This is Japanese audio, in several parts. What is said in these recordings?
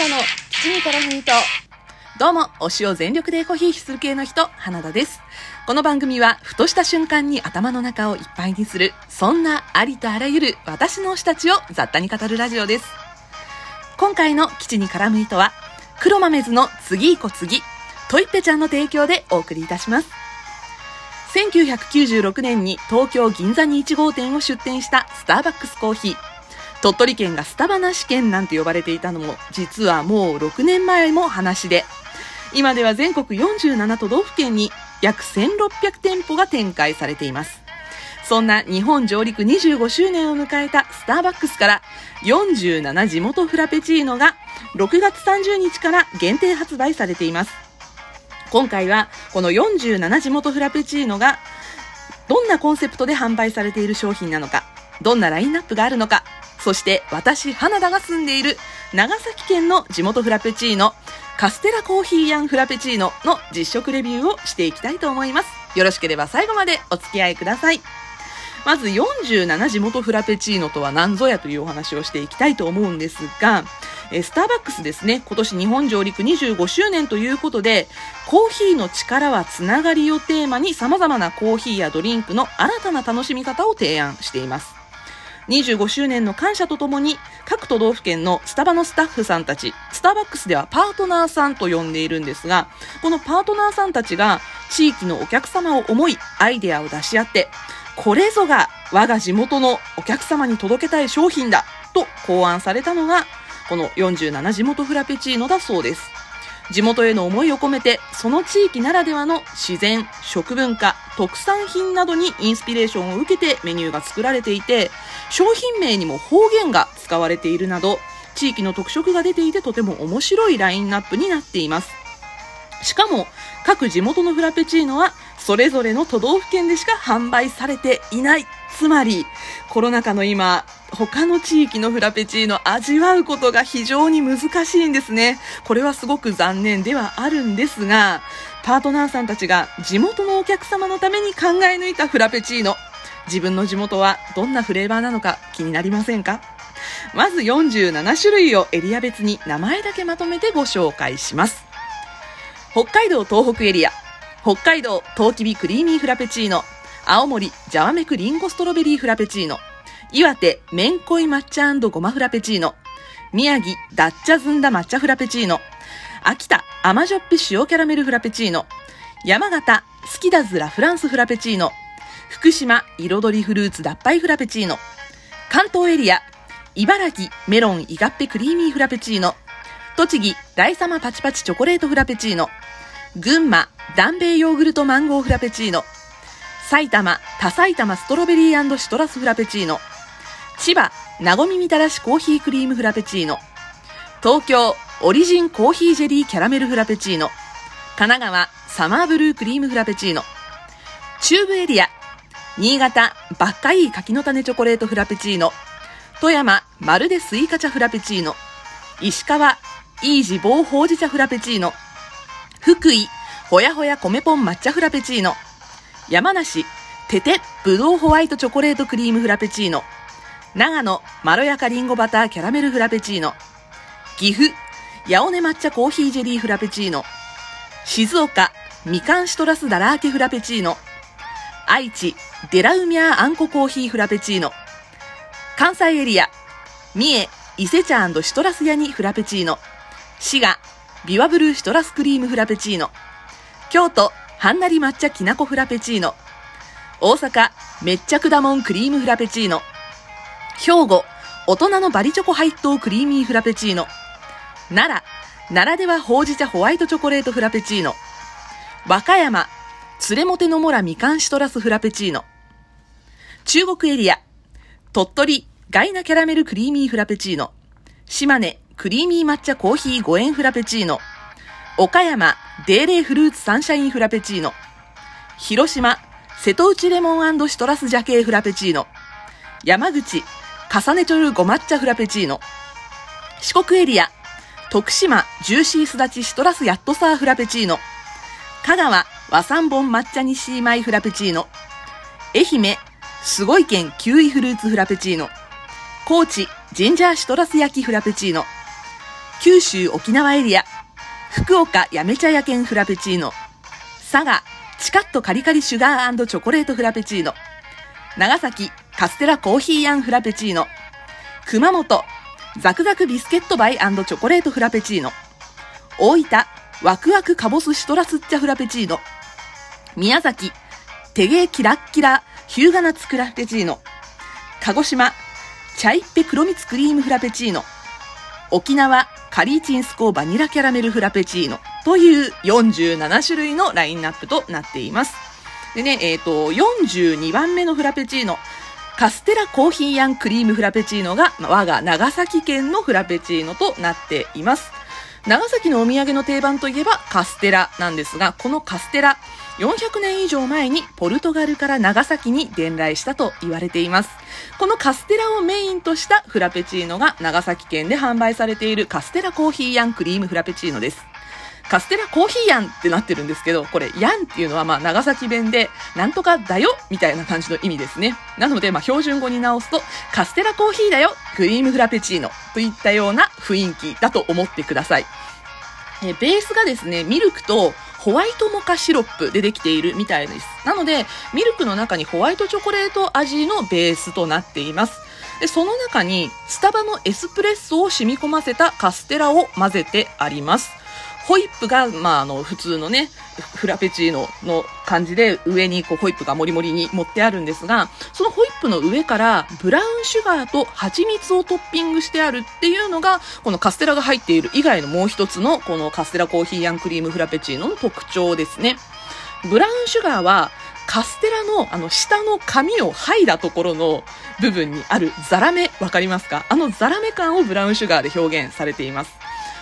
田の七味からフート。どうも、推しを全力でエコひいきする系の人、花田です。この番組は、ふとした瞬間に頭の中をいっぱいにする、そんなありとあらゆる私の推したちを雑多に語るラジオです。今回の基地に絡む糸は、黒豆ズの次いこ次、トイッペちゃんの提供でお送りいたします。1996年に東京銀座に1号店を出店したスターバックスコーヒー。鳥取県がスタバなし県なんて呼ばれていたのも実はもう6年前も話で今では全国47都道府県に約1600店舗が展開されています。そんな日本上陸25周年を迎えたスターバックスから47地元フラペチーノが6月30日から限定発売されています。今回はこの47地元フラペチーノがどんなコンセプトで販売されている商品なのかどんなラインナップがあるのかそして私、花田が住んでいる長崎県の地元フラペチーノ、カステラコーヒーヤンフラペチーノの実食レビューをしていきたいと思います。よろしければ最後までお付き合いください。まず47地元フラペチーノとは何ぞやというお話をしていきたいと思うんですが、えスターバックスですね、今年日本上陸25周年ということで、コーヒーの力はつながりをテーマに様々なコーヒーやドリンクの新たな楽しみ方を提案しています。25周年の感謝とともに各都道府県のスタバのスタッフさんたち、スターバックスではパートナーさんと呼んでいるんですが、このパートナーさんたちが地域のお客様を思い、アイデアを出し合って、これぞが我が地元のお客様に届けたい商品だと考案されたのが、この47地元フラペチーノだそうです。地元への思いを込めて、その地域ならではの自然、食文化、特産品などにインスピレーションを受けてメニューが作られていて、商品名にも方言が使われているなど、地域の特色が出ていてとても面白いラインナップになっています。しかも、各地元のフラペチーノは、それぞれの都道府県でしか販売されていない。つまり、コロナ禍の今、他の地域のフラペチーノ味わうことが非常に難しいんですね。これはすごく残念ではあるんですが、パートナーさんたちが地元のお客様のために考え抜いたフラペチーノ。自分の地元はどんなフレーバーなのか気になりませんか？まず47種類をエリア別に名前だけまとめてご紹介します。北海道東北エリア、北海道トウキビクリーミーフラペチーノ、青森ジャワメクリンゴストロベリーフラペチーノ、岩手、めんこい抹茶ごまフラペチーノ。宮城、ダッチャずんだ抹茶フラペチーノ。秋田、甘じょっぴ塩キャラメルフラペチーノ。山形、スキダズラフランスフラペチーノ。福島、彩りフルーツ脱灰フラペチーノ。関東エリア、茨城、メロンイガッペクリーミーフラペチーノ。栃木、大様パチパチチョコレートフラペチーノ。群馬、ダンベイヨーグルトマンゴーフラペチーノ。埼玉、多埼玉ストロベリーシトラスフラペチーノ。千葉、なごみみたらしコーヒークリームフラペチーノ。東京、オリジンコーヒージェリーキャラメルフラペチーノ。神奈川、サマーブルークリームフラペチーノ。中部エリア、新潟、ばっかいい柿の種チョコレートフラペチーノ。富山、まるでスイカじゃフラペチーノ。石川、いいじ棒ほうじ茶フラペチーノ。福井、ほやほや米ポン抹茶フラペチーノ。山梨、ててぶどうホワイトチョコレートクリームフラペチーノ。長野、まろやかりんごバターキャラメルフラペチーノ。岐阜、やおね抹茶コーヒージェリーフラペチーノ。静岡、みかんシトラスだらーけフラペチーノ。愛知、デラウミャーあんこコーヒーフラペチーノ。関西エリア、三重、伊勢茶シトラスヤニフラペチーノ。滋賀、ビワブルーシトラスクリームフラペチーノ。京都、はんなり抹茶きなこフラペチーノ。大阪、めっちゃくだもんクリームフラペチーノ。兵庫、大人のバリチョコ配当クリーミーフラペチーノ。奈良、奈良ではほうじ茶ホワイトチョコレートフラペチーノ。和歌山、連れもてのもらみかんシトラスフラペチーノ。中国エリア、鳥取、ガイナキャラメルクリーミーフラペチーノ。島根、クリーミー抹茶コーヒー5円フラペチーノ。岡山、デーレーフルーツサンシャインフラペチーノ。広島、瀬戸内レモンシトラスジャケーフラペチーノ。山口、重ねちょるご抹茶フラペチーノ。四国エリア、徳島ジューシーすだちシトラスヤットサーフラペチーノ。香川和三本抹茶にシーマイフラペチーノ。愛媛すごい県キウイフルーツフラペチーノ。高知ジンジャーシトラス焼きフラペチーノ。九州沖縄エリア、福岡やめ茶屋県フラペチーノ、佐賀チカットカリカリシュガーチョコレートフラペチーノ、長崎カステラコーヒーフラペチーノ、熊本ザクザクビスケットバイチョコレートフラペチーノ、大分ワクワクカボスシトラスッチャフラペチーノ、宮崎テゲキラッキラヒューガナツクラペチーノ、鹿児島チャイッペ黒蜜クリームフラペチーノ、沖縄カリーチンスコーバニラキャラメルフラペチーノ。という47種類のラインナップとなっています。でね、えっ、ー、と、42番目のフラペチーノ。カステラコーヒークリームフラペチーノが我が長崎県のフラペチーノとなっています。長崎のお土産の定番といえばカステラなんですが、このカステラ、400年以上前にポルトガルから長崎に伝来したと言われています。このカステラをメインとしたフラペチーノが長崎県で販売されているカステラコーヒークリームフラペチーノです。カステラコーヒーやんってなってるんですけど、これ、やんっていうのはまあ長崎弁で、なんとかだよみたいな感じの意味ですね。なので、まあ標準語に直すと、カステラコーヒーだよクリームフラペチーノといったような雰囲気だと思ってください。えベースがですね、ミルクとホワイトモカシロップでできているみたいです。なので、ミルクの中にホワイトチョコレート味のベースとなっています。で、その中にスタバのエスプレッソを染み込ませたカステラを混ぜてあります。ホイップが、まあ、あの、普通のね、フラペチーノの感じで上にこうホイップがもりもりに盛ってあるんですが、そのホイップの上からブラウンシュガーと蜂蜜をトッピングしてあるっていうのが、このカステラが入っている以外のもう一つのこのカステラコーヒークリームフラペチーノの特徴ですね。ブラウンシュガーはカステラのあの下の紙を剥いだところの部分にあるザラメ、わかりますか？あのザラメ感をブラウンシュガーで表現されています。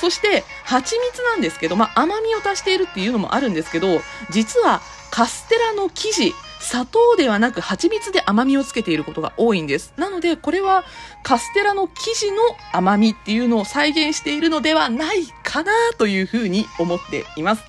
そして、蜂蜜なんですけど、まあ、甘みを足しているっていうのもあるんですけど、実はカステラの生地、砂糖ではなく蜂蜜で甘みをつけていることが多いんです。なので、これはカステラの生地の甘みっていうのを再現しているのではないかなというふうに思っています。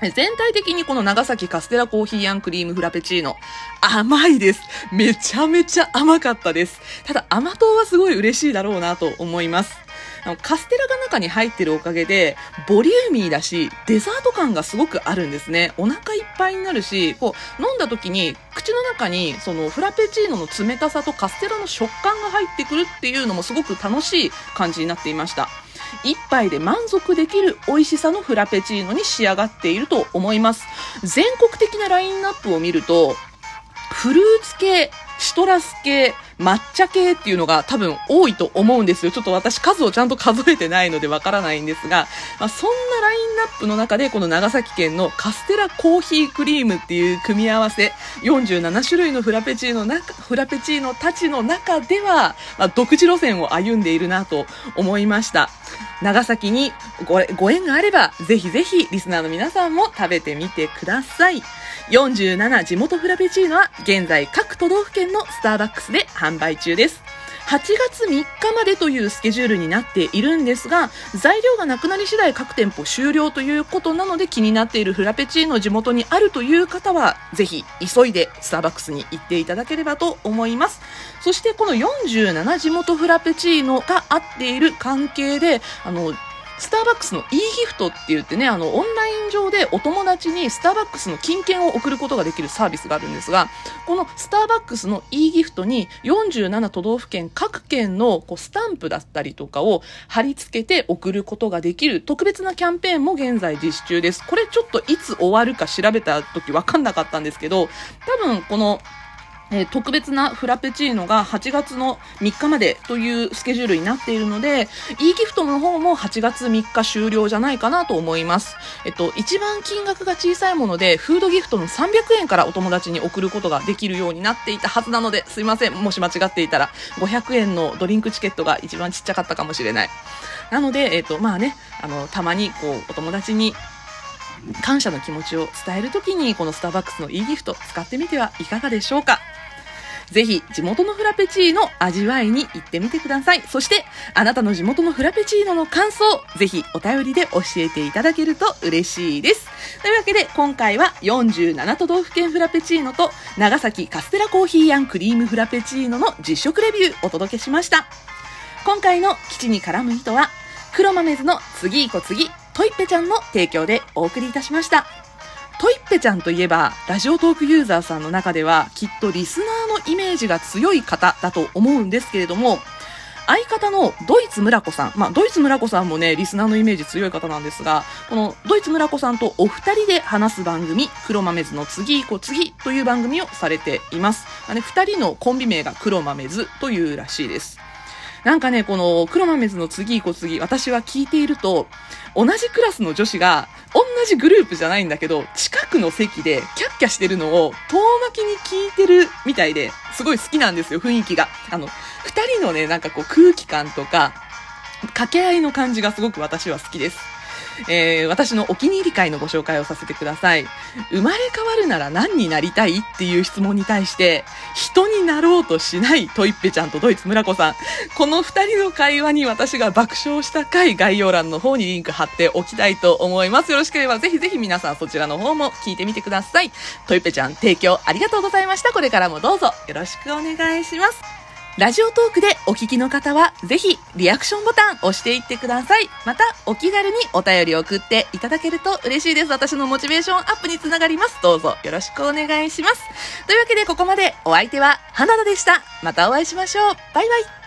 全体的にこの長崎カステラコーヒークリームフラペチーノ、甘いです。めちゃめちゃ甘かったです。ただ甘党はすごい嬉しいだろうなと思います。あのカステラが中に入ってるおかげで、ボリューミーだし、デザート感がすごくあるんですね。お腹いっぱいになるし、こう、飲んだ時に、口の中に、その、フラペチーノの冷たさとカステラの食感が入ってくるっていうのもすごく楽しい感じになっていました。一杯で満足できる美味しさのフラペチーノに仕上がっていると思います。全国的なラインナップを見ると、フルーツ系、トラス系、抹茶系っていうのが多分多いと思うんですよ。ちょっと私数をちゃんと数えてないのでわからないんですが、まあ、そんなラインナップの中でこの長崎県のカステラコーヒークリームっていう組み合わせ、47種類のフラペチーノ中、フラペチーノたちの中では、まあ、独自路線を歩んでいるなと思いました。長崎にごご縁があれば、ぜひぜひリスナーの皆さんも食べてみてください。47地元フラペチーノは現在各都道府県のスターバックスで販売中です。8月3日までというスケジュールになっているんですが、材料がなくなり次第各店舗終了ということなので気になっているフラペチーノ地元にあるという方は、ぜひ急いでスターバックスに行っていただければと思います。そしてこの47地元フラペチーノが合っている関係で、あの、スターバックスの e ギフトって言ってね、あの、オンライン上でお友達にスターバックスの金券を送ることができるサービスがあるんですが、このスターバックスの e ギフトに47都道府県各県のこうスタンプだったりとかを貼り付けて送ることができる特別なキャンペーンも現在実施中です。これちょっといつ終わるか調べた時わかんなかったんですけど、多分このえ、特別なフラペチーノが8月の3日までというスケジュールになっているので、e ギフトの方も8月3日終了じゃないかなと思います。えっと、一番金額が小さいもので、フードギフトの300円からお友達に送ることができるようになっていたはずなので、すいません。もし間違っていたら、500円のドリンクチケットが一番ちっちゃかったかもしれない。なので、えっと、まあね、あの、たまにこう、お友達に感謝の気持ちを伝えるときに、このスターバックスの e ギフト使ってみてはいかがでしょうか。ぜひ地元のフラペチーノ味わいに行ってみてください。そして、あなたの地元のフラペチーノの感想、ぜひお便りで教えていただけると嬉しいです。というわけで、今回は47都道府県フラペチーノと長崎カステラコーヒークリームフラペチーノの実食レビューお届けしました。今回の基地に絡む人は、黒豆ズの次いこ次、トイッペちゃんの提供でお送りいたしました。トイッペちゃんといえば、ラジオトークユーザーさんの中では、きっとリスナーイメージが強い方だと思うんですけれども、相方のドイツ村子さん、まあ、ドイツ村子さんもね、リスナーのイメージ強い方なんですが、このドイツ村子さんとお二人で話す番組、黒豆ズの次以降次という番組をされています。あね、二人のコンビ名が黒豆ズというらしいです。なんかね、この黒豆ズの次こ次、私は聞いていると、同じクラスの女子が、同じグループじゃないんだけど、近くの席でキャッキャしてるのを遠巻きに聞いてるみたいで、すごい好きなんですよ、雰囲気が。あの、二人のね、なんかこう空気感とか、掛け合いの感じがすごく私は好きです。えー、私のお気に入り会のご紹介をさせてください。生まれ変わるなら何になりたいっていう質問に対して、人になろうとしないトイッペちゃんとドイツ村子さん。この二人の会話に私が爆笑した回概要欄の方にリンク貼っておきたいと思います。よろしければぜひぜひ皆さんそちらの方も聞いてみてください。トイッペちゃん提供ありがとうございました。これからもどうぞよろしくお願いします。ラジオトークでお聞きの方は、ぜひ、リアクションボタン押していってください。また、お気軽にお便りを送っていただけると嬉しいです。私のモチベーションアップにつながります。どうぞよろしくお願いします。というわけで、ここまでお相手は、花田でした。またお会いしましょう。バイバイ。